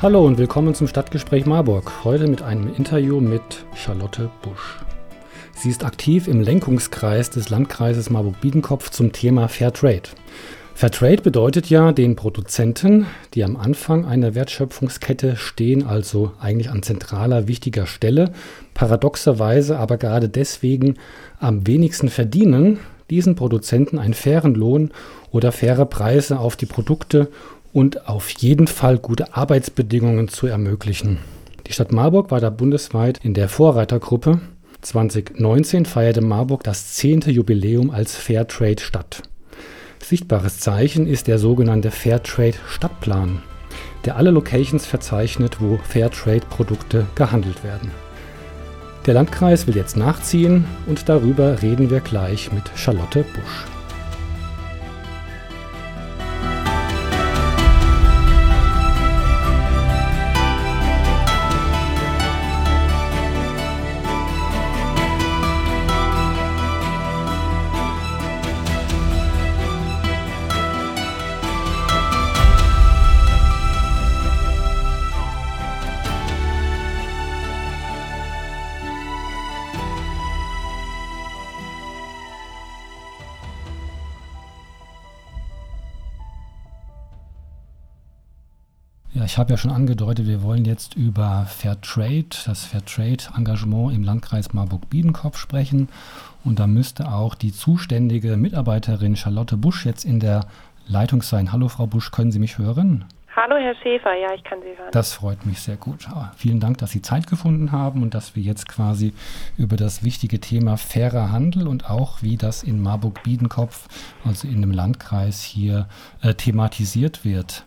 Hallo und willkommen zum Stadtgespräch Marburg. Heute mit einem Interview mit Charlotte Busch. Sie ist aktiv im Lenkungskreis des Landkreises Marburg-Biedenkopf zum Thema Fairtrade. Fairtrade bedeutet ja den Produzenten, die am Anfang einer Wertschöpfungskette stehen, also eigentlich an zentraler, wichtiger Stelle, paradoxerweise aber gerade deswegen am wenigsten verdienen, diesen Produzenten einen fairen Lohn oder faire Preise auf die Produkte und auf jeden Fall gute Arbeitsbedingungen zu ermöglichen. Die Stadt Marburg war da bundesweit in der Vorreitergruppe. 2019 feierte Marburg das zehnte Jubiläum als Fairtrade-Stadt. Sichtbares Zeichen ist der sogenannte Fairtrade-Stadtplan, der alle Locations verzeichnet, wo Fairtrade-Produkte gehandelt werden. Der Landkreis will jetzt nachziehen und darüber reden wir gleich mit Charlotte Busch. Ich habe ja schon angedeutet, wir wollen jetzt über Fairtrade, das Fairtrade-Engagement im Landkreis Marburg-Biedenkopf sprechen. Und da müsste auch die zuständige Mitarbeiterin Charlotte Busch jetzt in der Leitung sein. Hallo Frau Busch, können Sie mich hören? Hallo Herr Schäfer, ja, ich kann Sie hören. Das freut mich sehr gut. Ah, vielen Dank, dass Sie Zeit gefunden haben und dass wir jetzt quasi über das wichtige Thema fairer Handel und auch wie das in Marburg-Biedenkopf, also in dem Landkreis hier, äh, thematisiert wird.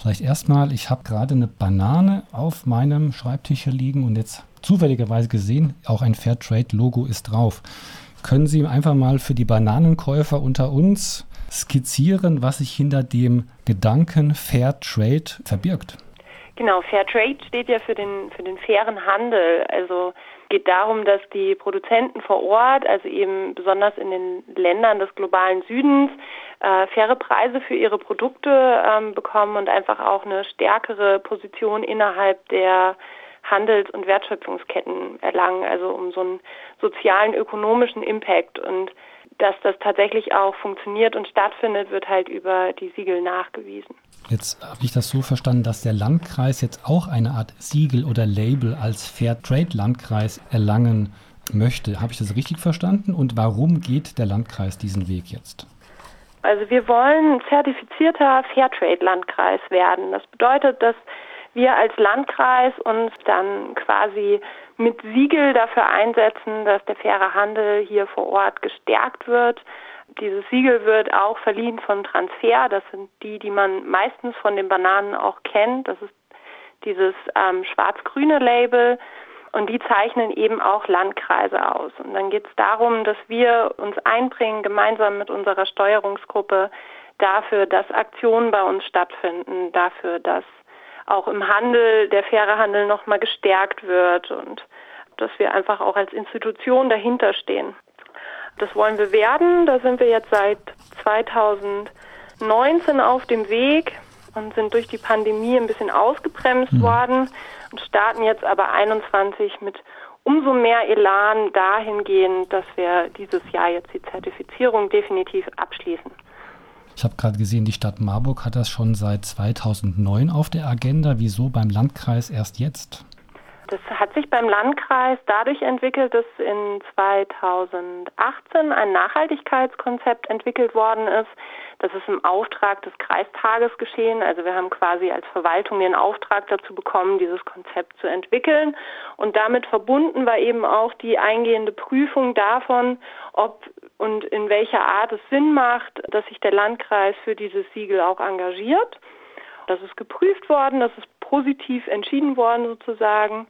Vielleicht erstmal, ich habe gerade eine Banane auf meinem Schreibtisch hier liegen und jetzt zufälligerweise gesehen, auch ein Fairtrade-Logo ist drauf. Können Sie einfach mal für die Bananenkäufer unter uns skizzieren, was sich hinter dem Gedanken Fairtrade verbirgt? Genau, Fairtrade steht ja für den, für den fairen Handel. Also geht darum, dass die Produzenten vor Ort, also eben besonders in den Ländern des globalen Südens, äh, faire Preise für ihre Produkte ähm, bekommen und einfach auch eine stärkere Position innerhalb der Handels- und Wertschöpfungsketten erlangen, also um so einen sozialen, ökonomischen Impact. Und dass das tatsächlich auch funktioniert und stattfindet, wird halt über die Siegel nachgewiesen. Jetzt habe ich das so verstanden, dass der Landkreis jetzt auch eine Art Siegel oder Label als Fairtrade-Landkreis erlangen möchte. Habe ich das richtig verstanden? Und warum geht der Landkreis diesen Weg jetzt? Also wir wollen zertifizierter Fairtrade-Landkreis werden. Das bedeutet, dass wir als Landkreis uns dann quasi mit Siegel dafür einsetzen, dass der faire Handel hier vor Ort gestärkt wird. Dieses Siegel wird auch verliehen von Transfer. Das sind die, die man meistens von den Bananen auch kennt. Das ist dieses ähm, schwarz-grüne Label. Und die zeichnen eben auch Landkreise aus. Und dann geht es darum, dass wir uns einbringen, gemeinsam mit unserer Steuerungsgruppe, dafür, dass Aktionen bei uns stattfinden, dafür, dass auch im Handel der faire Handel nochmal gestärkt wird und dass wir einfach auch als Institution dahinter stehen. Das wollen wir werden. Da sind wir jetzt seit 2019 auf dem Weg und sind durch die Pandemie ein bisschen ausgebremst mhm. worden und starten jetzt aber 21 mit umso mehr Elan dahingehend, dass wir dieses Jahr jetzt die Zertifizierung definitiv abschließen. Ich habe gerade gesehen, die Stadt Marburg hat das schon seit 2009 auf der Agenda. Wieso beim Landkreis erst jetzt? Das hat sich beim Landkreis dadurch entwickelt, dass in 2018 ein Nachhaltigkeitskonzept entwickelt worden ist. Das ist im Auftrag des Kreistages geschehen. Also wir haben quasi als Verwaltung den Auftrag dazu bekommen, dieses Konzept zu entwickeln. Und damit verbunden war eben auch die eingehende Prüfung davon, ob und in welcher Art es Sinn macht, dass sich der Landkreis für dieses Siegel auch engagiert. Das ist geprüft worden, das ist positiv entschieden worden sozusagen.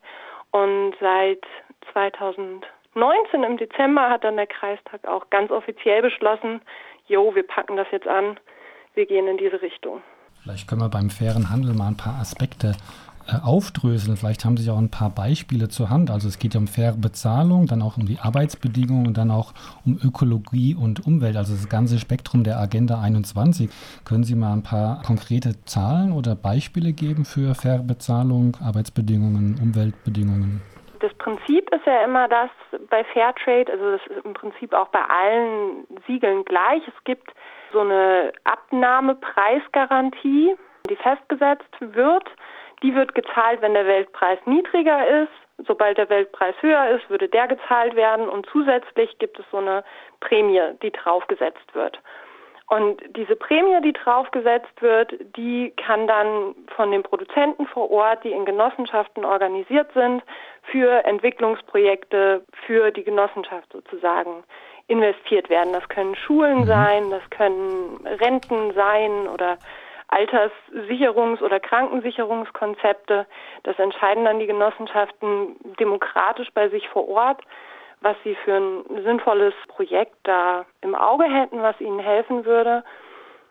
Und seit 2019 im Dezember hat dann der Kreistag auch ganz offiziell beschlossen, jo, wir packen das jetzt an, wir gehen in diese Richtung. Vielleicht können wir beim fairen Handel mal ein paar Aspekte aufdröseln. Vielleicht haben Sie auch ein paar Beispiele zur Hand. Also es geht ja um faire Bezahlung, dann auch um die Arbeitsbedingungen und dann auch um Ökologie und Umwelt, also das ganze Spektrum der Agenda 21. Können Sie mal ein paar konkrete Zahlen oder Beispiele geben für faire Bezahlung, Arbeitsbedingungen, Umweltbedingungen? Das Prinzip ist ja immer das bei Fairtrade, also das ist im Prinzip auch bei allen Siegeln gleich. Es gibt so eine Abnahmepreisgarantie, die festgesetzt wird. Die wird gezahlt, wenn der Weltpreis niedriger ist. Sobald der Weltpreis höher ist, würde der gezahlt werden. Und zusätzlich gibt es so eine Prämie, die draufgesetzt wird. Und diese Prämie, die draufgesetzt wird, die kann dann von den Produzenten vor Ort, die in Genossenschaften organisiert sind, für Entwicklungsprojekte für die Genossenschaft sozusagen investiert werden. Das können Schulen mhm. sein, das können Renten sein oder Alterssicherungs- oder Krankensicherungskonzepte. Das entscheiden dann die Genossenschaften demokratisch bei sich vor Ort, was sie für ein sinnvolles Projekt da im Auge hätten, was ihnen helfen würde.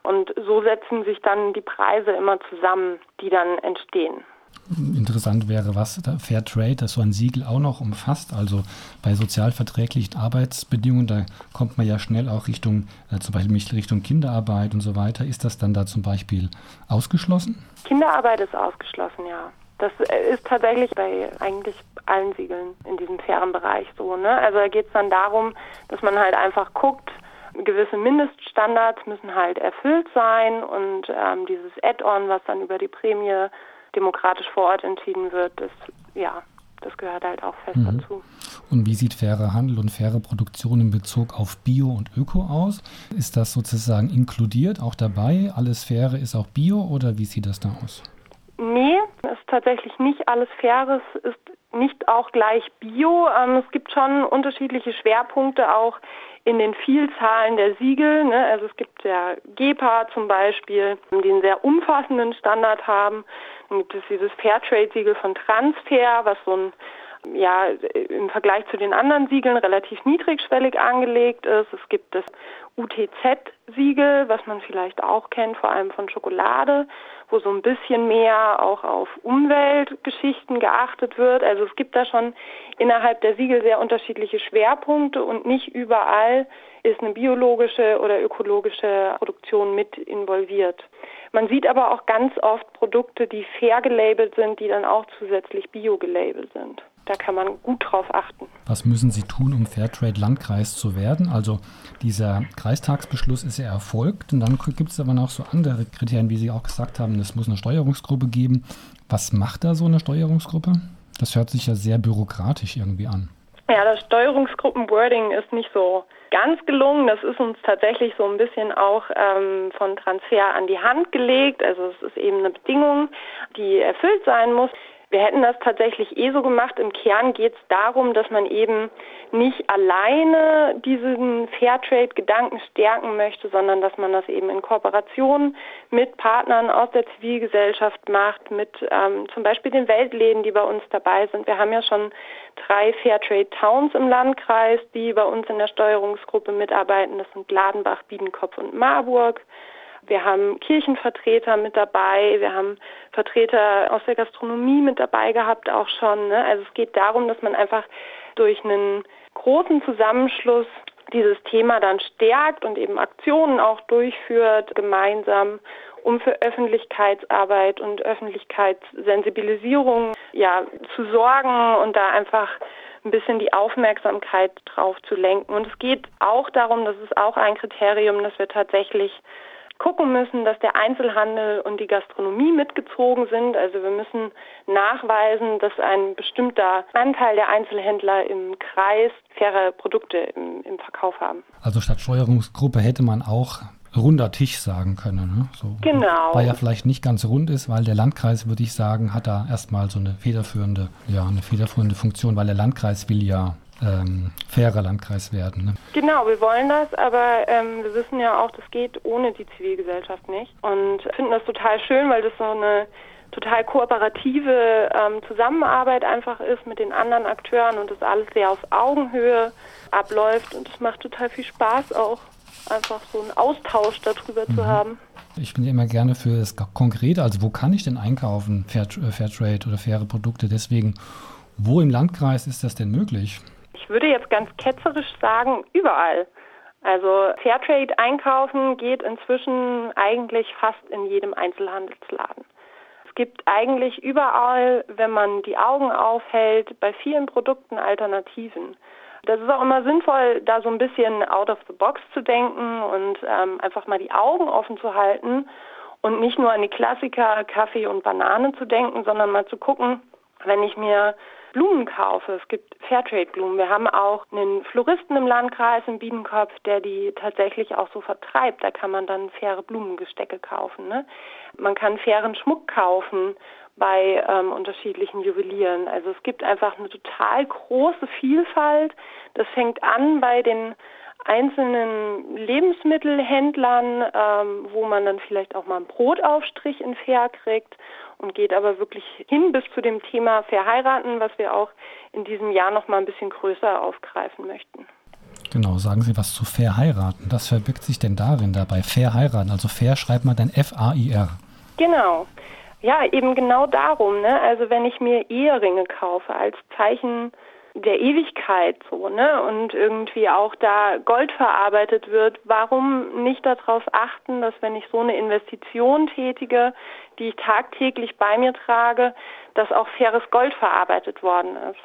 Und so setzen sich dann die Preise immer zusammen, die dann entstehen. Interessant wäre, was Fair Trade, das so ein Siegel auch noch umfasst. Also bei sozialverträglichen Arbeitsbedingungen, da kommt man ja schnell auch Richtung, äh, zum Beispiel Richtung Kinderarbeit und so weiter. Ist das dann da zum Beispiel ausgeschlossen? Kinderarbeit ist ausgeschlossen, ja. Das äh, ist tatsächlich bei eigentlich allen Siegeln in diesem fairen Bereich so. Ne? Also da geht es dann darum, dass man halt einfach guckt, gewisse Mindeststandards müssen halt erfüllt sein und ähm, dieses Add-on, was dann über die Prämie demokratisch vor Ort entschieden wird, das, ja, das gehört halt auch fest mhm. dazu. Und wie sieht fairer Handel und faire Produktion in Bezug auf Bio und Öko aus? Ist das sozusagen inkludiert, auch dabei? Alles Faire ist auch Bio oder wie sieht das da aus? Nee, es ist tatsächlich nicht alles Faires, ist nicht auch gleich Bio. Ähm, es gibt schon unterschiedliche Schwerpunkte auch in den Vielzahlen der Siegel. Ne? Also es gibt ja GEPA zum Beispiel, die einen sehr umfassenden Standard haben. Dann gibt es dieses Fairtrade-Siegel von Transfer, was so ein ja, im Vergleich zu den anderen Siegeln relativ niedrigschwellig angelegt ist. Es gibt das UTZ-Siegel, was man vielleicht auch kennt, vor allem von Schokolade, wo so ein bisschen mehr auch auf Umweltgeschichten geachtet wird. Also es gibt da schon innerhalb der Siegel sehr unterschiedliche Schwerpunkte und nicht überall ist eine biologische oder ökologische Produktion mit involviert. Man sieht aber auch ganz oft Produkte, die fair gelabelt sind, die dann auch zusätzlich bio gelabelt sind. Da kann man gut drauf achten. Was müssen Sie tun, um Fairtrade Landkreis zu werden? Also dieser Kreistagsbeschluss ist ja erfolgt und dann gibt es aber noch so andere Kriterien, wie Sie auch gesagt haben. Es muss eine Steuerungsgruppe geben. Was macht da so eine Steuerungsgruppe? Das hört sich ja sehr bürokratisch irgendwie an. Ja, das Steuerungsgruppen-Wording ist nicht so ganz gelungen. Das ist uns tatsächlich so ein bisschen auch ähm, von Transfer an die Hand gelegt. Also es ist eben eine Bedingung, die erfüllt sein muss. Wir hätten das tatsächlich eh so gemacht. Im Kern geht es darum, dass man eben nicht alleine diesen Fairtrade-Gedanken stärken möchte, sondern dass man das eben in Kooperation mit Partnern aus der Zivilgesellschaft macht, mit ähm, zum Beispiel den Weltläden, die bei uns dabei sind. Wir haben ja schon drei Fairtrade Towns im Landkreis, die bei uns in der Steuerungsgruppe mitarbeiten. Das sind Gladenbach, Biedenkopf und Marburg. Wir haben Kirchenvertreter mit dabei, wir haben Vertreter aus der Gastronomie mit dabei gehabt auch schon. Ne? Also es geht darum, dass man einfach durch einen großen Zusammenschluss dieses Thema dann stärkt und eben Aktionen auch durchführt gemeinsam, um für Öffentlichkeitsarbeit und Öffentlichkeitssensibilisierung ja zu sorgen und da einfach ein bisschen die Aufmerksamkeit drauf zu lenken. Und es geht auch darum, das ist auch ein Kriterium, dass wir tatsächlich gucken müssen, dass der Einzelhandel und die Gastronomie mitgezogen sind. Also wir müssen nachweisen, dass ein bestimmter Anteil der Einzelhändler im Kreis faire Produkte im, im Verkauf haben. Also statt Steuerungsgruppe hätte man auch runder Tisch sagen können. Ne? So, genau. Weil er vielleicht nicht ganz rund ist, weil der Landkreis, würde ich sagen, hat da erstmal so eine federführende, ja, eine federführende Funktion, weil der Landkreis will ja ähm, fairer Landkreis werden. Ne? Genau, wir wollen das, aber ähm, wir wissen ja auch, das geht ohne die Zivilgesellschaft nicht und finden das total schön, weil das so eine total kooperative ähm, Zusammenarbeit einfach ist mit den anderen Akteuren und das alles sehr auf Augenhöhe abläuft und es macht total viel Spaß auch einfach so einen Austausch darüber mhm. zu haben. Ich bin ja immer gerne für das Konkrete, also wo kann ich denn einkaufen, Fair, Fairtrade oder faire Produkte? Deswegen, wo im Landkreis ist das denn möglich? Ich würde jetzt ganz ketzerisch sagen, überall. Also Fairtrade einkaufen geht inzwischen eigentlich fast in jedem Einzelhandelsladen. Es gibt eigentlich überall, wenn man die Augen aufhält, bei vielen Produkten Alternativen. Das ist auch immer sinnvoll, da so ein bisschen out of the box zu denken und ähm, einfach mal die Augen offen zu halten und nicht nur an die Klassiker Kaffee und Banane zu denken, sondern mal zu gucken, wenn ich mir Blumen kaufe. Es gibt Fairtrade-Blumen. Wir haben auch einen Floristen im Landkreis in Biedenkopf, der die tatsächlich auch so vertreibt. Da kann man dann faire Blumengestecke kaufen. Ne? Man kann fairen Schmuck kaufen bei ähm, unterschiedlichen Juwelieren. Also es gibt einfach eine total große Vielfalt. Das fängt an bei den einzelnen Lebensmittelhändlern, ähm, wo man dann vielleicht auch mal einen Brotaufstrich in Fair kriegt und geht aber wirklich hin bis zu dem Thema Verheiraten, was wir auch in diesem Jahr noch mal ein bisschen größer aufgreifen möchten. Genau, sagen Sie was zu Verheiraten. Was verbirgt sich denn darin dabei? Verheiraten, also Fair schreibt man dann F-A-I-R. Genau. Ja, eben genau darum. Ne? Also wenn ich mir Eheringe kaufe als Zeichen der Ewigkeit so, ne? Und irgendwie auch da Gold verarbeitet wird, warum nicht darauf achten, dass wenn ich so eine Investition tätige, die ich tagtäglich bei mir trage, dass auch faires Gold verarbeitet worden ist?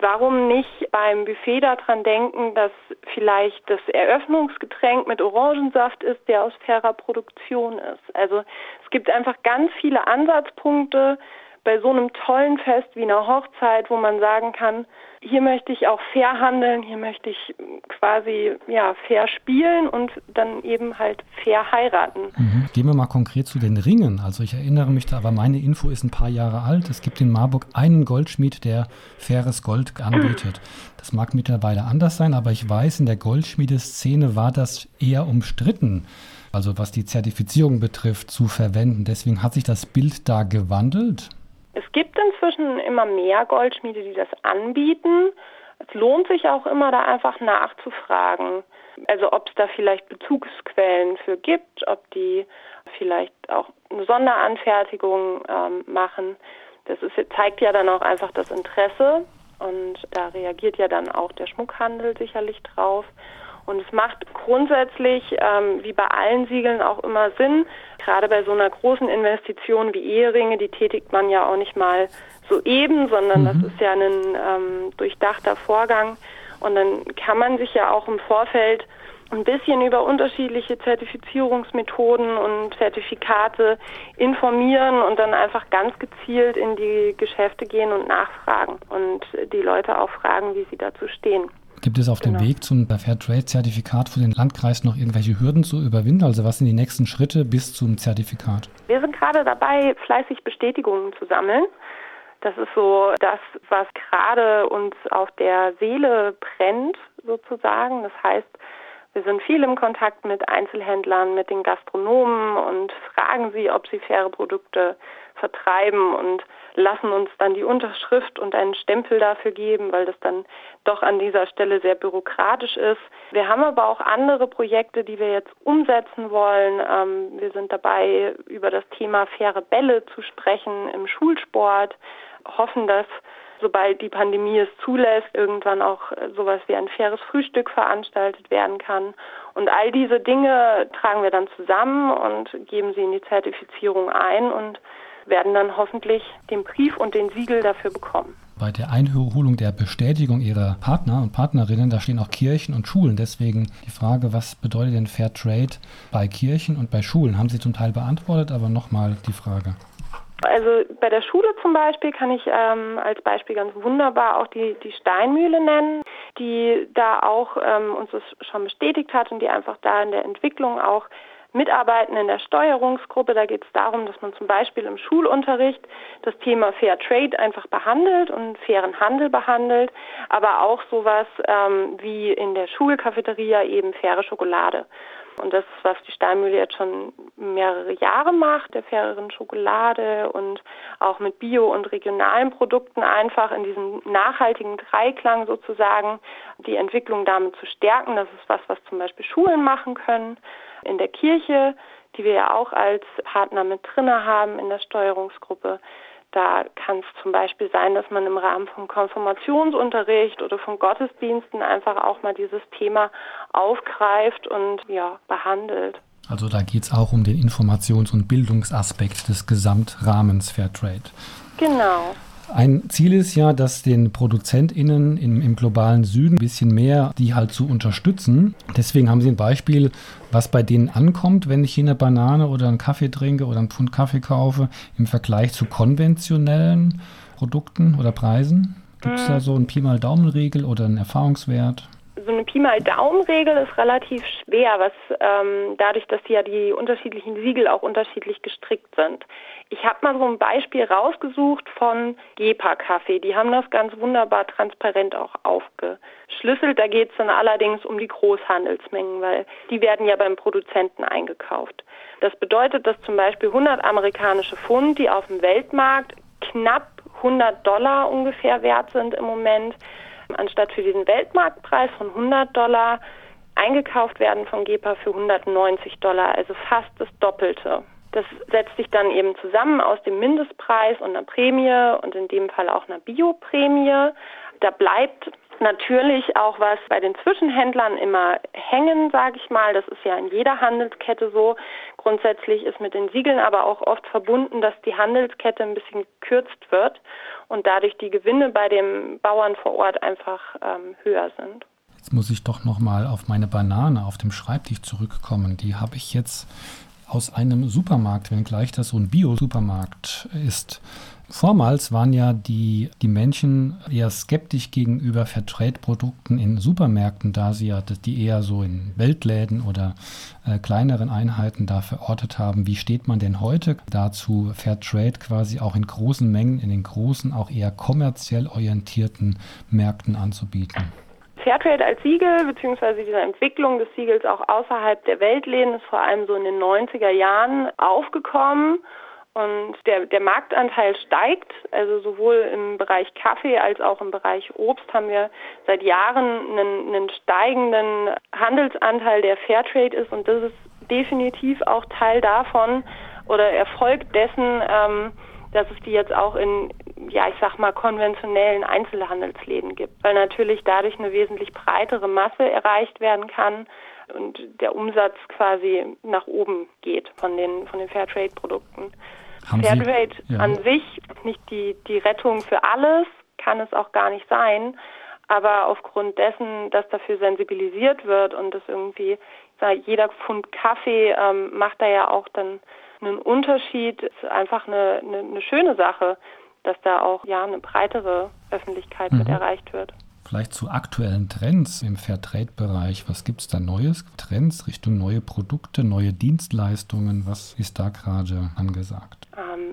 Warum nicht beim Buffet daran denken, dass vielleicht das Eröffnungsgetränk mit Orangensaft ist, der aus fairer Produktion ist? Also es gibt einfach ganz viele Ansatzpunkte bei so einem tollen Fest wie einer Hochzeit, wo man sagen kann, hier möchte ich auch fair handeln, hier möchte ich quasi ja fair spielen und dann eben halt fair heiraten. Mhm. Gehen wir mal konkret zu den Ringen. Also ich erinnere mich da, aber meine Info ist ein paar Jahre alt. Es gibt in Marburg einen Goldschmied, der faires Gold anbietet. Das mag mittlerweile anders sein, aber ich weiß, in der Goldschmiedeszene war das eher umstritten. Also was die Zertifizierung betrifft, zu verwenden. Deswegen hat sich das Bild da gewandelt. Es gibt inzwischen immer mehr Goldschmiede, die das anbieten. Es lohnt sich auch immer, da einfach nachzufragen. Also ob es da vielleicht Bezugsquellen für gibt, ob die vielleicht auch eine Sonderanfertigung ähm, machen. Das ist, zeigt ja dann auch einfach das Interesse und da reagiert ja dann auch der Schmuckhandel sicherlich drauf. Und es macht grundsätzlich, ähm, wie bei allen Siegeln, auch immer Sinn. Gerade bei so einer großen Investition wie Eheringe, die tätigt man ja auch nicht mal so eben, sondern mhm. das ist ja ein ähm, durchdachter Vorgang. Und dann kann man sich ja auch im Vorfeld ein bisschen über unterschiedliche Zertifizierungsmethoden und Zertifikate informieren und dann einfach ganz gezielt in die Geschäfte gehen und nachfragen und die Leute auch fragen, wie sie dazu stehen. Gibt es auf genau. dem Weg zum Fairtrade-Zertifikat für den Landkreis noch irgendwelche Hürden zu überwinden? Also was sind die nächsten Schritte bis zum Zertifikat? Wir sind gerade dabei, fleißig Bestätigungen zu sammeln. Das ist so das, was gerade uns auf der Seele brennt, sozusagen. Das heißt, wir sind viel im Kontakt mit Einzelhändlern, mit den Gastronomen und fragen sie, ob sie faire Produkte vertreiben und lassen uns dann die Unterschrift und einen Stempel dafür geben, weil das dann doch an dieser Stelle sehr bürokratisch ist. Wir haben aber auch andere Projekte, die wir jetzt umsetzen wollen. Ähm, wir sind dabei, über das Thema faire Bälle zu sprechen im Schulsport, hoffen, dass sobald die Pandemie es zulässt, irgendwann auch sowas wie ein faires Frühstück veranstaltet werden kann. Und all diese Dinge tragen wir dann zusammen und geben sie in die Zertifizierung ein und werden dann hoffentlich den Brief und den Siegel dafür bekommen. Bei der Einholung der Bestätigung ihrer Partner und Partnerinnen, da stehen auch Kirchen und Schulen. Deswegen die Frage, was bedeutet denn Fair Trade bei Kirchen und bei Schulen? Haben Sie zum Teil beantwortet, aber nochmal die Frage. Also bei der Schule zum Beispiel kann ich ähm, als Beispiel ganz wunderbar auch die, die Steinmühle nennen, die da auch ähm, uns das schon bestätigt hat und die einfach da in der Entwicklung auch mitarbeiten in der Steuerungsgruppe. Da geht es darum, dass man zum Beispiel im Schulunterricht das Thema Fair Trade einfach behandelt und fairen Handel behandelt, aber auch sowas ähm, wie in der Schulcafeteria eben faire Schokolade. Und das ist, was die Steinmühle jetzt schon mehrere Jahre macht, der faireren Schokolade und auch mit Bio- und regionalen Produkten einfach in diesem nachhaltigen Dreiklang sozusagen die Entwicklung damit zu stärken. Das ist was, was zum Beispiel Schulen machen können. In der Kirche, die wir ja auch als Partner mit drinne haben in der Steuerungsgruppe, da kann es zum Beispiel sein, dass man im Rahmen von Konfirmationsunterricht oder von Gottesdiensten einfach auch mal dieses Thema aufgreift und ja, behandelt. Also da geht es auch um den Informations- und Bildungsaspekt des Gesamtrahmens Fairtrade. Genau. Ein Ziel ist ja, dass den ProduzentInnen im, im, globalen Süden ein bisschen mehr die halt zu unterstützen. Deswegen haben Sie ein Beispiel, was bei denen ankommt, wenn ich hier eine Banane oder einen Kaffee trinke oder einen Pfund Kaffee kaufe, im Vergleich zu konventionellen Produkten oder Preisen? Gibt es da mhm. so einen Pi mal Daumenregel oder einen Erfahrungswert? So eine Pi mal Daumen-Regel ist relativ schwer, was ähm, dadurch, dass ja die unterschiedlichen Siegel auch unterschiedlich gestrickt sind. Ich habe mal so ein Beispiel rausgesucht von Gepa Kaffee. Die haben das ganz wunderbar transparent auch aufgeschlüsselt. Da geht es dann allerdings um die Großhandelsmengen, weil die werden ja beim Produzenten eingekauft. Das bedeutet, dass zum Beispiel 100 amerikanische Pfund, die auf dem Weltmarkt knapp 100 Dollar ungefähr wert sind im Moment, anstatt für diesen Weltmarktpreis von 100 Dollar eingekauft werden von GEPA für 190 Dollar, also fast das Doppelte. Das setzt sich dann eben zusammen aus dem Mindestpreis und einer Prämie und in dem Fall auch einer Bioprämie. Da bleibt natürlich auch was bei den Zwischenhändlern immer hängen, sage ich mal. Das ist ja in jeder Handelskette so. Grundsätzlich ist mit den Siegeln aber auch oft verbunden, dass die Handelskette ein bisschen gekürzt wird und dadurch die Gewinne bei den Bauern vor Ort einfach ähm, höher sind. Jetzt muss ich doch noch mal auf meine Banane auf dem Schreibtisch zurückkommen. Die habe ich jetzt aus einem Supermarkt, wenngleich das so ein Bio-Supermarkt ist. Vormals waren ja die, die Menschen eher skeptisch gegenüber Fairtrade-Produkten in Supermärkten, da sie ja die eher so in Weltläden oder äh, kleineren Einheiten da verortet haben. Wie steht man denn heute dazu, Fairtrade quasi auch in großen Mengen, in den großen, auch eher kommerziell orientierten Märkten anzubieten? Fairtrade als Siegel beziehungsweise diese Entwicklung des Siegels auch außerhalb der Weltläden ist vor allem so in den 90er Jahren aufgekommen und der, der Marktanteil steigt, also sowohl im Bereich Kaffee als auch im Bereich Obst haben wir seit Jahren einen, einen steigenden Handelsanteil, der Fairtrade ist. Und das ist definitiv auch Teil davon oder Erfolg dessen, ähm, dass es die jetzt auch in, ja, ich sag mal, konventionellen Einzelhandelsläden gibt, weil natürlich dadurch eine wesentlich breitere Masse erreicht werden kann und der Umsatz quasi nach oben geht von den, von den Fairtrade-Produkten. Fairtrade ja. an sich nicht die, die Rettung für alles, kann es auch gar nicht sein. Aber aufgrund dessen, dass dafür sensibilisiert wird und das irgendwie, jeder Pfund Kaffee ähm, macht da ja auch dann einen Unterschied, ist einfach eine, eine, eine schöne Sache, dass da auch ja eine breitere Öffentlichkeit mhm. mit erreicht wird. Vielleicht zu aktuellen Trends im Fairtrade-Bereich. Was gibt es da Neues? Trends Richtung neue Produkte, neue Dienstleistungen? Was ist da gerade angesagt?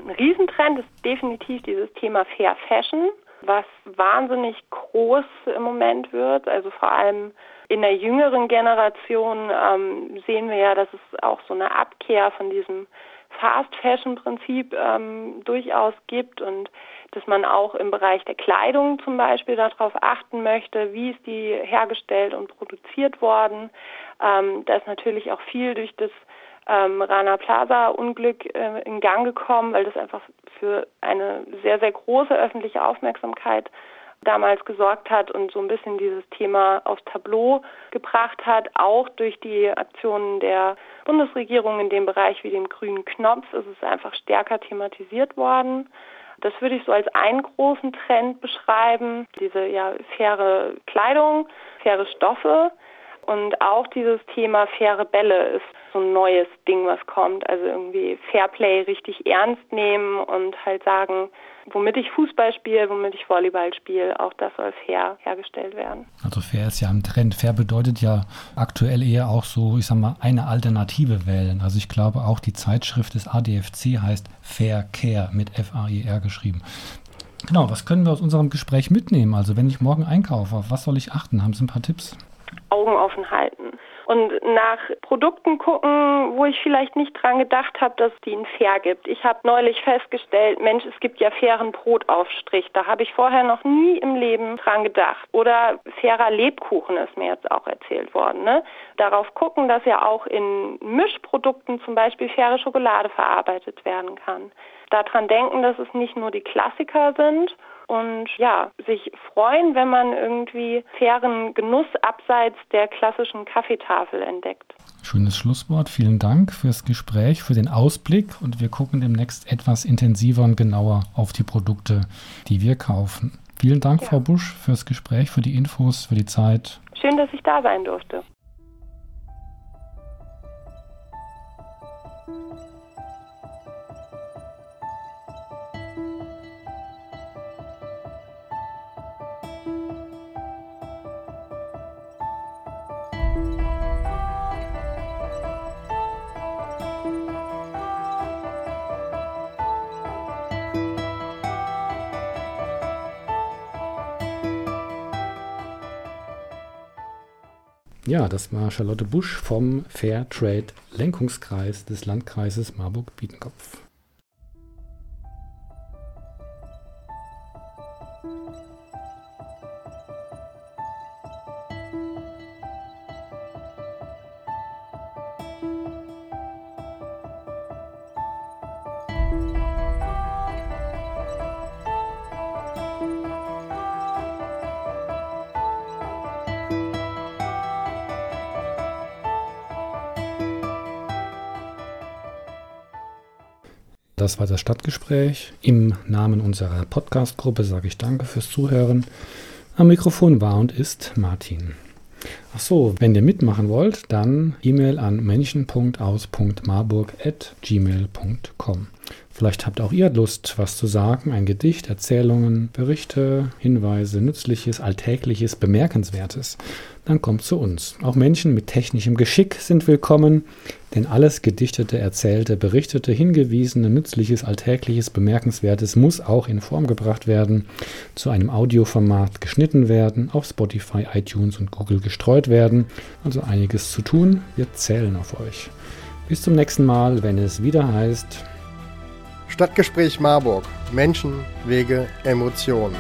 Ein Riesentrend ist definitiv dieses Thema Fair Fashion, was wahnsinnig groß im Moment wird. Also vor allem in der jüngeren Generation ähm, sehen wir ja, dass es auch so eine Abkehr von diesem Fast-Fashion-Prinzip ähm, durchaus gibt und dass man auch im Bereich der Kleidung zum Beispiel darauf achten möchte, wie ist die hergestellt und produziert worden. Ähm, da ist natürlich auch viel durch das ähm, Rana Plaza Unglück äh, in Gang gekommen, weil das einfach für eine sehr, sehr große öffentliche Aufmerksamkeit damals gesorgt hat und so ein bisschen dieses Thema aufs Tableau gebracht hat. Auch durch die Aktionen der Bundesregierung in dem Bereich wie dem grünen Knopf ist es einfach stärker thematisiert worden. Das würde ich so als einen großen Trend beschreiben. Diese ja faire Kleidung, faire Stoffe und auch dieses Thema faire Bälle ist so ein neues Ding, was kommt. Also irgendwie Fairplay richtig ernst nehmen und halt sagen, womit ich Fußball spiele, womit ich Volleyball spiele, auch das soll fair hergestellt werden. Also fair ist ja im Trend. Fair bedeutet ja aktuell eher auch so, ich sag mal, eine Alternative wählen. Also ich glaube auch die Zeitschrift des ADFC heißt Fair Care mit F-A-I-R geschrieben. Genau, was können wir aus unserem Gespräch mitnehmen? Also wenn ich morgen einkaufe, auf was soll ich achten? Haben Sie ein paar Tipps? Augen offen halten und nach Produkten gucken, wo ich vielleicht nicht dran gedacht habe, dass es die in fair gibt. Ich habe neulich festgestellt, Mensch, es gibt ja fairen Brotaufstrich. Da habe ich vorher noch nie im Leben dran gedacht. Oder fairer Lebkuchen ist mir jetzt auch erzählt worden. Ne? Darauf gucken, dass ja auch in Mischprodukten zum Beispiel faire Schokolade verarbeitet werden kann. Daran denken, dass es nicht nur die Klassiker sind und ja, sich freuen, wenn man irgendwie fairen Genuss abseits der klassischen Kaffeetafel entdeckt. Schönes Schlusswort. Vielen Dank fürs Gespräch, für den Ausblick und wir gucken demnächst etwas intensiver und genauer auf die Produkte, die wir kaufen. Vielen Dank, ja. Frau Busch, fürs Gespräch, für die Infos, für die Zeit. Schön, dass ich da sein durfte. Ja, das war Charlotte Busch vom Fairtrade Lenkungskreis des Landkreises Marburg-Biedenkopf. Das war das Stadtgespräch. Im Namen unserer Podcast-Gruppe sage ich Danke fürs Zuhören. Am Mikrofon war und ist Martin. Ach so, wenn ihr mitmachen wollt, dann E-Mail an menschen.aus.marburg.gmail.com. Vielleicht habt auch ihr Lust, was zu sagen, ein Gedicht, Erzählungen, Berichte, Hinweise, Nützliches, Alltägliches, Bemerkenswertes. Dann kommt zu uns. Auch Menschen mit technischem Geschick sind willkommen, denn alles Gedichtete, Erzählte, Berichtete, Hingewiesene, Nützliches, Alltägliches, Bemerkenswertes muss auch in Form gebracht werden, zu einem Audioformat geschnitten werden, auf Spotify, iTunes und Google gestreut werden. Also einiges zu tun. Wir zählen auf euch. Bis zum nächsten Mal, wenn es wieder heißt Stadtgespräch Marburg. Menschen, Wege, Emotionen.